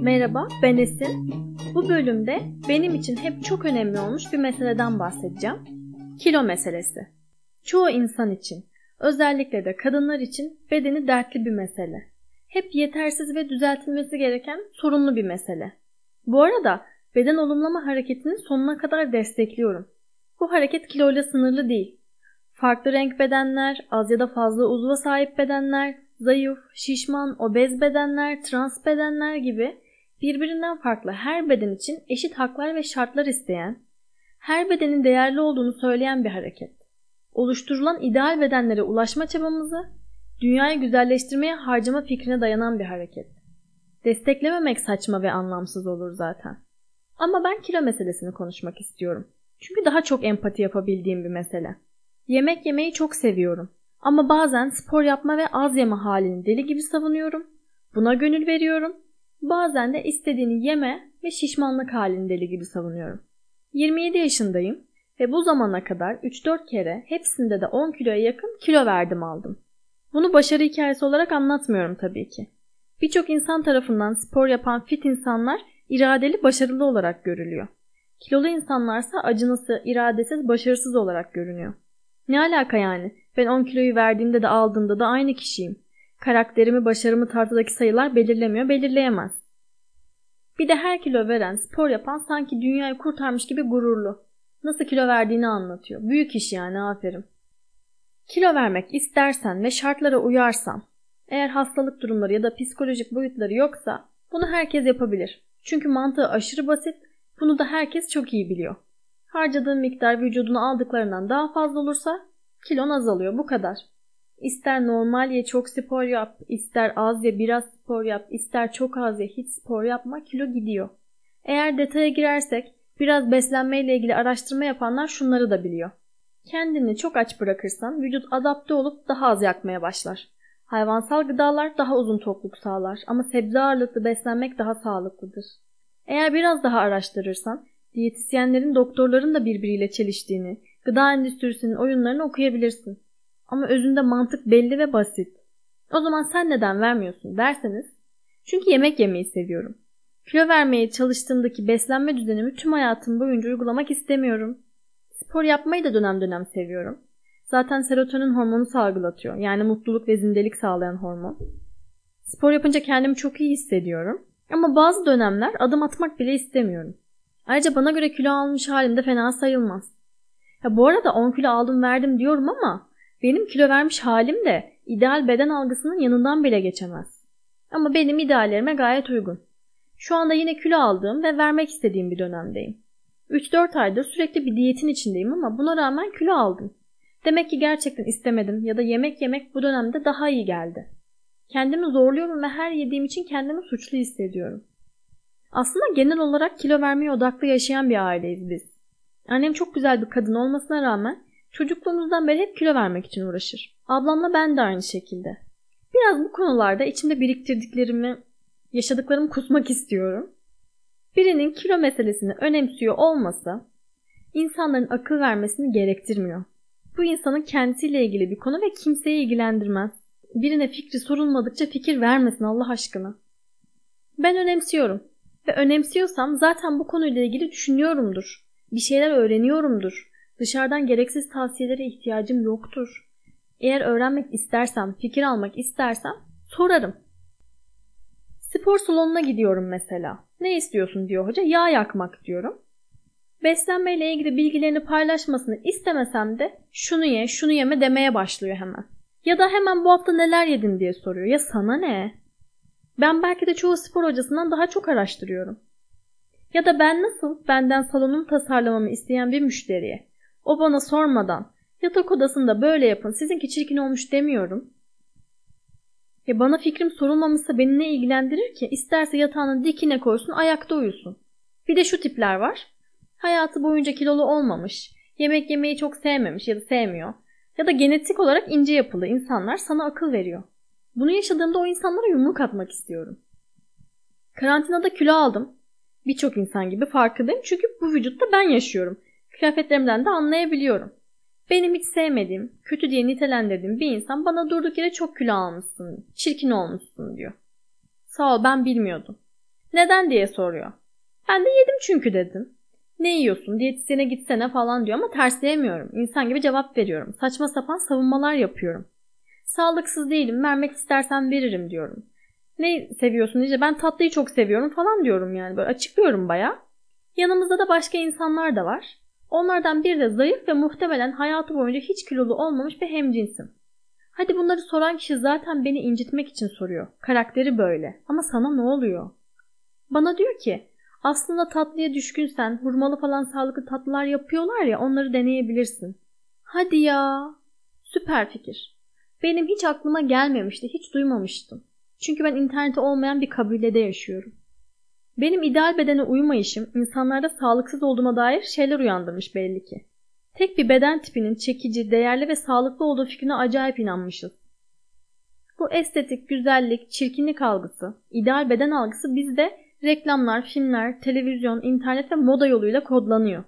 Merhaba, ben Esin. Bu bölümde benim için hep çok önemli olmuş bir meseleden bahsedeceğim. Kilo meselesi. Çoğu insan için, özellikle de kadınlar için bedeni dertli bir mesele. Hep yetersiz ve düzeltilmesi gereken sorunlu bir mesele. Bu arada beden olumlama hareketini sonuna kadar destekliyorum. Bu hareket kiloyla sınırlı değil. Farklı renk bedenler, az ya da fazla uzva sahip bedenler, zayıf, şişman, obez bedenler, trans bedenler gibi birbirinden farklı her beden için eşit haklar ve şartlar isteyen, her bedenin değerli olduğunu söyleyen bir hareket. Oluşturulan ideal bedenlere ulaşma çabamızı dünyayı güzelleştirmeye harcama fikrine dayanan bir hareket. Desteklememek saçma ve anlamsız olur zaten. Ama ben kilo meselesini konuşmak istiyorum. Çünkü daha çok empati yapabildiğim bir mesele. Yemek yemeyi çok seviyorum. Ama bazen spor yapma ve az yeme halini deli gibi savunuyorum. Buna gönül veriyorum. Bazen de istediğini yeme ve şişmanlık halini deli gibi savunuyorum. 27 yaşındayım ve bu zamana kadar 3-4 kere hepsinde de 10 kiloya yakın kilo verdim aldım. Bunu başarı hikayesi olarak anlatmıyorum tabii ki. Birçok insan tarafından spor yapan fit insanlar iradeli başarılı olarak görülüyor. Kilolu insanlarsa acınası, iradesiz, başarısız olarak görünüyor. Ne alaka yani? Ben 10 kiloyu verdiğimde de aldığımda da aynı kişiyim. Karakterimi, başarımı tartıdaki sayılar belirlemiyor, belirleyemez. Bir de her kilo veren, spor yapan sanki dünyayı kurtarmış gibi gururlu. Nasıl kilo verdiğini anlatıyor. Büyük iş yani aferin. Kilo vermek istersen ve şartlara uyarsan, eğer hastalık durumları ya da psikolojik boyutları yoksa bunu herkes yapabilir. Çünkü mantığı aşırı basit, bunu da herkes çok iyi biliyor. Harcadığın miktar vücudunu aldıklarından daha fazla olursa kilon azalıyor bu kadar. İster normal ye çok spor yap, ister az ye biraz spor yap, ister çok az ye hiç spor yapma kilo gidiyor. Eğer detaya girersek biraz beslenmeyle ilgili araştırma yapanlar şunları da biliyor. Kendini çok aç bırakırsan vücut adapte olup daha az yakmaya başlar. Hayvansal gıdalar daha uzun tokluk sağlar ama sebze ağırlıklı beslenmek daha sağlıklıdır. Eğer biraz daha araştırırsan diyetisyenlerin doktorların da birbiriyle çeliştiğini, gıda endüstrisinin oyunlarını okuyabilirsin. Ama özünde mantık belli ve basit. O zaman sen neden vermiyorsun derseniz çünkü yemek yemeyi seviyorum. Kilo vermeye çalıştığımdaki beslenme düzenimi tüm hayatım boyunca uygulamak istemiyorum. Spor yapmayı da dönem dönem seviyorum. Zaten serotonin hormonu salgılatıyor. Yani mutluluk ve zindelik sağlayan hormon. Spor yapınca kendimi çok iyi hissediyorum. Ama bazı dönemler adım atmak bile istemiyorum. Ayrıca bana göre kilo almış halim de fena sayılmaz. Ya bu arada 10 kilo aldım verdim diyorum ama benim kilo vermiş halim de ideal beden algısının yanından bile geçemez. Ama benim ideallerime gayet uygun. Şu anda yine kilo aldığım ve vermek istediğim bir dönemdeyim. 3-4 aydır sürekli bir diyetin içindeyim ama buna rağmen kilo aldım. Demek ki gerçekten istemedim ya da yemek yemek bu dönemde daha iyi geldi. Kendimi zorluyorum ve her yediğim için kendimi suçlu hissediyorum. Aslında genel olarak kilo vermeye odaklı yaşayan bir aileyiz biz. Annem çok güzel bir kadın olmasına rağmen çocukluğumuzdan beri hep kilo vermek için uğraşır. Ablamla ben de aynı şekilde. Biraz bu konularda içimde biriktirdiklerimi, yaşadıklarımı kusmak istiyorum. Birinin kilo meselesini önemsiyor olması insanların akıl vermesini gerektirmiyor. Bu insanın kendisiyle ilgili bir konu ve kimseyi ilgilendirmez. Birine fikri sorulmadıkça fikir vermesin Allah aşkına. Ben önemsiyorum ve önemsiyorsam zaten bu konuyla ilgili düşünüyorumdur. Bir şeyler öğreniyorumdur. Dışarıdan gereksiz tavsiyelere ihtiyacım yoktur. Eğer öğrenmek istersem, fikir almak istersem sorarım. Spor salonuna gidiyorum mesela. Ne istiyorsun diyor hoca. Yağ yakmak diyorum. Beslenmeyle ilgili bilgilerini paylaşmasını istemesem de şunu ye, şunu yeme demeye başlıyor hemen. Ya da hemen bu hafta neler yedin diye soruyor. Ya sana ne? Ben belki de çoğu spor hocasından daha çok araştırıyorum. Ya da ben nasıl benden salonun tasarlamamı isteyen bir müşteriye o bana sormadan yatak odasında böyle yapın sizinki çirkin olmuş demiyorum. Ya bana fikrim sorulmamışsa beni ne ilgilendirir ki? İsterse yatağının dikine koysun ayakta uyusun. Bir de şu tipler var. Hayatı boyunca kilolu olmamış, yemek yemeyi çok sevmemiş ya da sevmiyor. Ya da genetik olarak ince yapılı insanlar sana akıl veriyor. Bunu yaşadığımda o insanlara yumruk atmak istiyorum. Karantinada kilo aldım Birçok insan gibi farkındayım çünkü bu vücutta ben yaşıyorum. Kıyafetlerimden de anlayabiliyorum. Benim hiç sevmediğim, kötü diye nitelendirdiğim bir insan bana durduk yere çok kilo almışsın, çirkin olmuşsun diyor. Sağ ol ben bilmiyordum. Neden diye soruyor. Ben de yedim çünkü dedim. Ne yiyorsun diyetisyene gitsene falan diyor ama tersleyemiyorum. İnsan gibi cevap veriyorum. Saçma sapan savunmalar yapıyorum. Sağlıksız değilim vermek istersen veririm diyorum. Ne seviyorsun diyece ben tatlıyı çok seviyorum falan diyorum yani böyle açıklıyorum baya. Yanımızda da başka insanlar da var. Onlardan biri de zayıf ve muhtemelen hayatı boyunca hiç kilolu olmamış bir hemcinsim. Hadi bunları soran kişi zaten beni incitmek için soruyor. Karakteri böyle. Ama sana ne oluyor? Bana diyor ki aslında tatlıya düşkünsen hurmalı falan sağlıklı tatlılar yapıyorlar ya onları deneyebilirsin. Hadi ya. Süper fikir. Benim hiç aklıma gelmemişti, hiç duymamıştım. Çünkü ben interneti olmayan bir kabilede yaşıyorum. Benim ideal bedene uymayışım insanlarda sağlıksız olduğuma dair şeyler uyandırmış belli ki. Tek bir beden tipinin çekici, değerli ve sağlıklı olduğu fikrine acayip inanmışız. Bu estetik, güzellik, çirkinlik algısı, ideal beden algısı bizde reklamlar, filmler, televizyon, internet ve moda yoluyla kodlanıyor.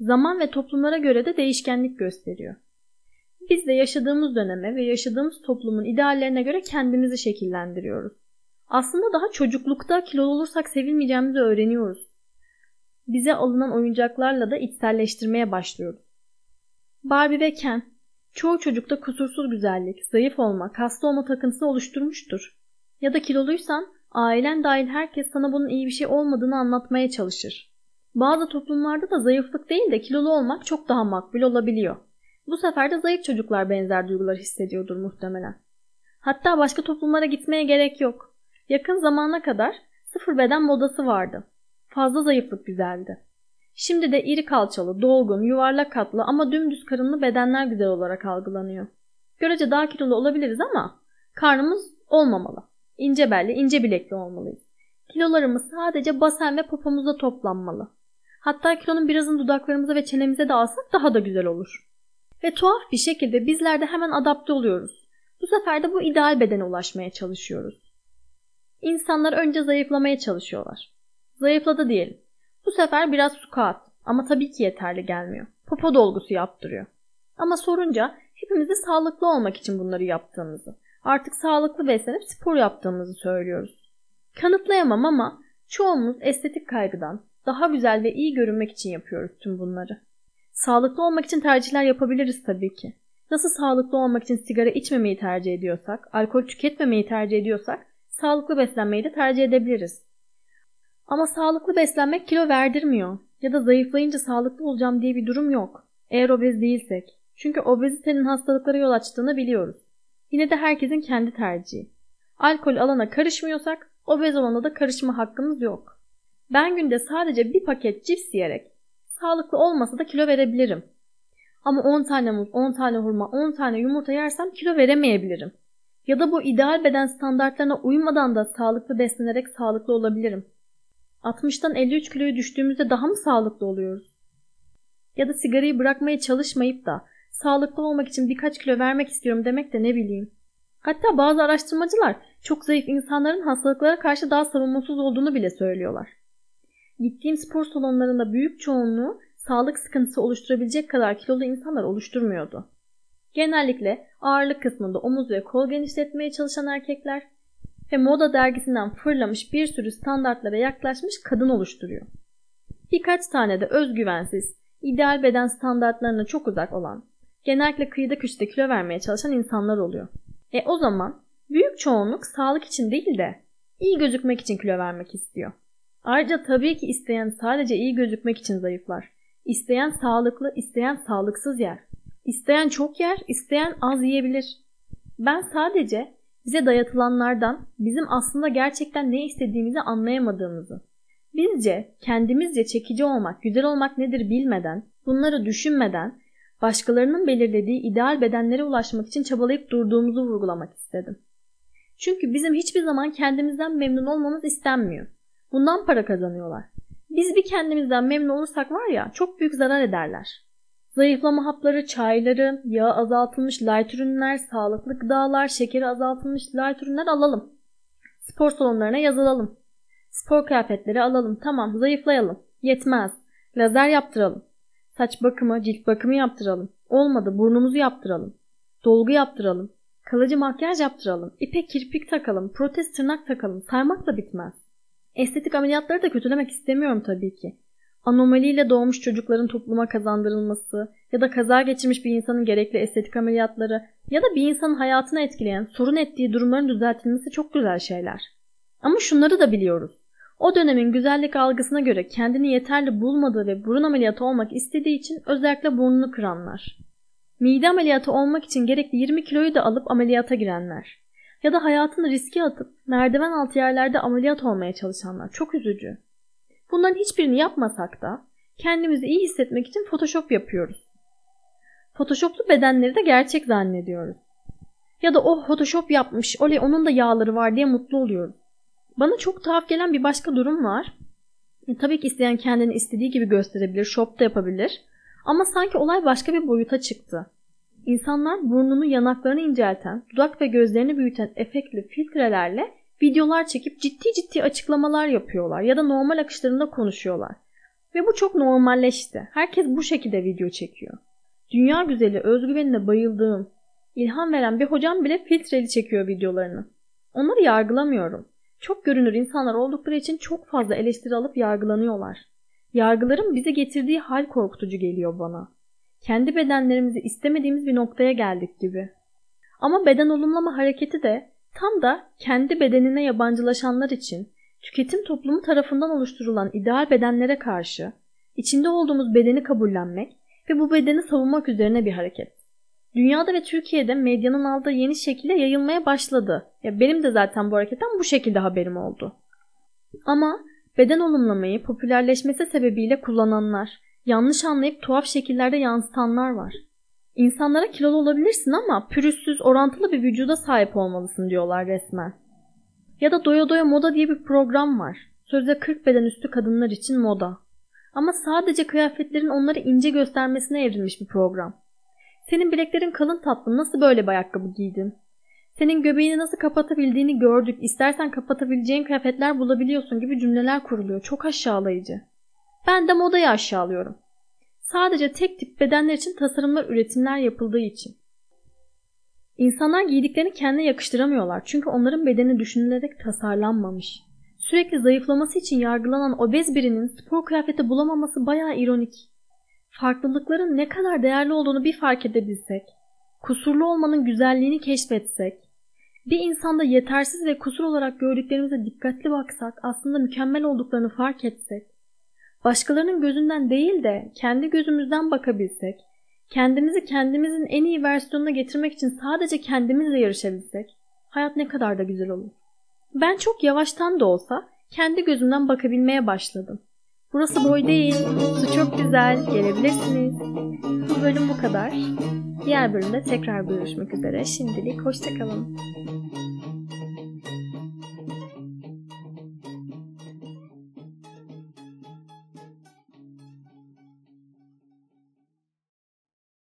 Zaman ve toplumlara göre de değişkenlik gösteriyor. Biz de yaşadığımız döneme ve yaşadığımız toplumun ideallerine göre kendimizi şekillendiriyoruz. Aslında daha çocuklukta kilolu olursak sevilmeyeceğimizi öğreniyoruz. Bize alınan oyuncaklarla da içselleştirmeye başlıyoruz. Barbie ve Ken, çoğu çocukta kusursuz güzellik, zayıf olma, kaslı olma takıntısı oluşturmuştur. Ya da kiloluysan ailen dahil herkes sana bunun iyi bir şey olmadığını anlatmaya çalışır. Bazı toplumlarda da zayıflık değil de kilolu olmak çok daha makbul olabiliyor. Bu sefer de zayıf çocuklar benzer duygular hissediyordur muhtemelen. Hatta başka toplumlara gitmeye gerek yok. Yakın zamana kadar sıfır beden modası vardı. Fazla zayıflık güzeldi. Şimdi de iri kalçalı, dolgun, yuvarlak katlı ama dümdüz karınlı bedenler güzel olarak algılanıyor. Görece daha kilolu olabiliriz ama karnımız olmamalı. İnce belli, ince bilekli olmalıyız. Kilolarımız sadece basen ve popomuzda toplanmalı. Hatta kilonun birazını dudaklarımıza ve çenemize de alsak daha da güzel olur. Ve tuhaf bir şekilde bizler de hemen adapte oluyoruz. Bu sefer de bu ideal bedene ulaşmaya çalışıyoruz. İnsanlar önce zayıflamaya çalışıyorlar. Zayıfladı diyelim. Bu sefer biraz su kat ama tabii ki yeterli gelmiyor. Popo dolgusu yaptırıyor. Ama sorunca hepimiz sağlıklı olmak için bunları yaptığımızı, artık sağlıklı beslenip spor yaptığımızı söylüyoruz. Kanıtlayamam ama çoğumuz estetik kaygıdan daha güzel ve iyi görünmek için yapıyoruz tüm bunları. Sağlıklı olmak için tercihler yapabiliriz tabii ki. Nasıl sağlıklı olmak için sigara içmemeyi tercih ediyorsak, alkol tüketmemeyi tercih ediyorsak, sağlıklı beslenmeyi de tercih edebiliriz. Ama sağlıklı beslenmek kilo verdirmiyor ya da zayıflayınca sağlıklı olacağım diye bir durum yok. Eğer obez değilsek. Çünkü obezitenin hastalıklara yol açtığını biliyoruz. Yine de herkesin kendi tercihi. Alkol alana karışmıyorsak obez olana da karışma hakkımız yok. Ben günde sadece bir paket cips yiyerek sağlıklı olmasa da kilo verebilirim. Ama 10 tane muz, 10 tane hurma, 10 tane yumurta yersem kilo veremeyebilirim. Ya da bu ideal beden standartlarına uymadan da sağlıklı beslenerek sağlıklı olabilirim. 60'tan 53 kiloya düştüğümüzde daha mı sağlıklı oluyoruz? Ya da sigarayı bırakmaya çalışmayıp da sağlıklı olmak için birkaç kilo vermek istiyorum demek de ne bileyim. Hatta bazı araştırmacılar çok zayıf insanların hastalıklara karşı daha savunmasız olduğunu bile söylüyorlar. Gittiğim spor salonlarında büyük çoğunluğu sağlık sıkıntısı oluşturabilecek kadar kilolu insanlar oluşturmuyordu. Genellikle ağırlık kısmında omuz ve kol genişletmeye çalışan erkekler ve moda dergisinden fırlamış bir sürü standartlara yaklaşmış kadın oluşturuyor. Birkaç tane de özgüvensiz, ideal beden standartlarına çok uzak olan, genellikle kıyıda köşede kilo vermeye çalışan insanlar oluyor. E o zaman büyük çoğunluk sağlık için değil de iyi gözükmek için kilo vermek istiyor. Ayrıca tabii ki isteyen sadece iyi gözükmek için zayıflar. İsteyen sağlıklı, isteyen sağlıksız yer. İsteyen çok yer, isteyen az yiyebilir. Ben sadece bize dayatılanlardan bizim aslında gerçekten ne istediğimizi anlayamadığımızı, bizce kendimizce çekici olmak, güzel olmak nedir bilmeden, bunları düşünmeden başkalarının belirlediği ideal bedenlere ulaşmak için çabalayıp durduğumuzu vurgulamak istedim. Çünkü bizim hiçbir zaman kendimizden memnun olmamız istenmiyor. Bundan para kazanıyorlar. Biz bir kendimizden memnun olursak var ya çok büyük zarar ederler. Zayıflama hapları, çayları, yağ azaltılmış light ürünler, sağlıklı gıdalar, şekeri azaltılmış light ürünler alalım. Spor salonlarına yazılalım. Spor kıyafetleri alalım. Tamam zayıflayalım. Yetmez. Lazer yaptıralım. Saç bakımı, cilt bakımı yaptıralım. Olmadı burnumuzu yaptıralım. Dolgu yaptıralım. Kalıcı makyaj yaptıralım. İpek kirpik takalım. Protez tırnak takalım. Saymakla bitmez. Estetik ameliyatları da kötülemek istemiyorum tabii ki. Anomaliyle doğmuş çocukların topluma kazandırılması ya da kaza geçirmiş bir insanın gerekli estetik ameliyatları ya da bir insanın hayatını etkileyen, sorun ettiği durumların düzeltilmesi çok güzel şeyler. Ama şunları da biliyoruz. O dönemin güzellik algısına göre kendini yeterli bulmadığı ve burun ameliyatı olmak istediği için özellikle burnunu kıranlar. Mide ameliyatı olmak için gerekli 20 kiloyu da alıp ameliyata girenler. Ya da hayatını riske atıp merdiven altı yerlerde ameliyat olmaya çalışanlar. Çok üzücü. Bunların hiçbirini yapmasak da kendimizi iyi hissetmek için Photoshop yapıyoruz. Photoshoplu bedenleri de gerçek zannediyoruz. Ya da oh Photoshop yapmış, oley onun da yağları var diye mutlu oluyoruz. Bana çok tuhaf gelen bir başka durum var. E, tabii ki isteyen kendini istediği gibi gösterebilir, shop da yapabilir. Ama sanki olay başka bir boyuta çıktı. İnsanlar burnunu yanaklarını incelten, dudak ve gözlerini büyüten efektli filtrelerle videolar çekip ciddi ciddi açıklamalar yapıyorlar ya da normal akışlarında konuşuyorlar. Ve bu çok normalleşti. Herkes bu şekilde video çekiyor. Dünya güzeli özgüvenine bayıldığım, ilham veren bir hocam bile filtreli çekiyor videolarını. Onları yargılamıyorum. Çok görünür insanlar oldukları için çok fazla eleştiri alıp yargılanıyorlar. Yargıların bize getirdiği hal korkutucu geliyor bana. Kendi bedenlerimizi istemediğimiz bir noktaya geldik gibi. Ama beden olumlama hareketi de tam da kendi bedenine yabancılaşanlar için tüketim toplumu tarafından oluşturulan ideal bedenlere karşı içinde olduğumuz bedeni kabullenmek ve bu bedeni savunmak üzerine bir hareket. Dünyada ve Türkiye'de medyanın aldığı yeni şekilde yayılmaya başladı. Ya benim de zaten bu hareketten bu şekilde haberim oldu. Ama beden olumlamayı popülerleşmesi sebebiyle kullananlar, yanlış anlayıp tuhaf şekillerde yansıtanlar var. İnsanlara kilolu olabilirsin ama pürüzsüz, orantılı bir vücuda sahip olmalısın diyorlar resmen. Ya da doya doya moda diye bir program var. Sözde 40 beden üstü kadınlar için moda. Ama sadece kıyafetlerin onları ince göstermesine evrilmiş bir program. Senin bileklerin kalın tatlım nasıl böyle bir ayakkabı giydin? Senin göbeğini nasıl kapatabildiğini gördük. İstersen kapatabileceğin kıyafetler bulabiliyorsun gibi cümleler kuruluyor. Çok aşağılayıcı. Ben de modayı aşağılıyorum. Sadece tek tip bedenler için tasarımlar, üretimler yapıldığı için. İnsanlar giydiklerini kendine yakıştıramıyorlar. Çünkü onların bedeni düşünülerek tasarlanmamış. Sürekli zayıflaması için yargılanan obez birinin spor kıyafeti bulamaması bayağı ironik farklılıkların ne kadar değerli olduğunu bir fark edebilsek, kusurlu olmanın güzelliğini keşfetsek, bir insanda yetersiz ve kusur olarak gördüklerimize dikkatli baksak aslında mükemmel olduklarını fark etsek, başkalarının gözünden değil de kendi gözümüzden bakabilsek, kendimizi kendimizin en iyi versiyonuna getirmek için sadece kendimizle yarışabilsek, hayat ne kadar da güzel olur. Ben çok yavaştan da olsa kendi gözümden bakabilmeye başladım. Burası boy değil. Su çok güzel. Gelebilirsiniz. Bu bölüm bu kadar. Diğer bölümde tekrar görüşmek üzere. Şimdilik hoşçakalın.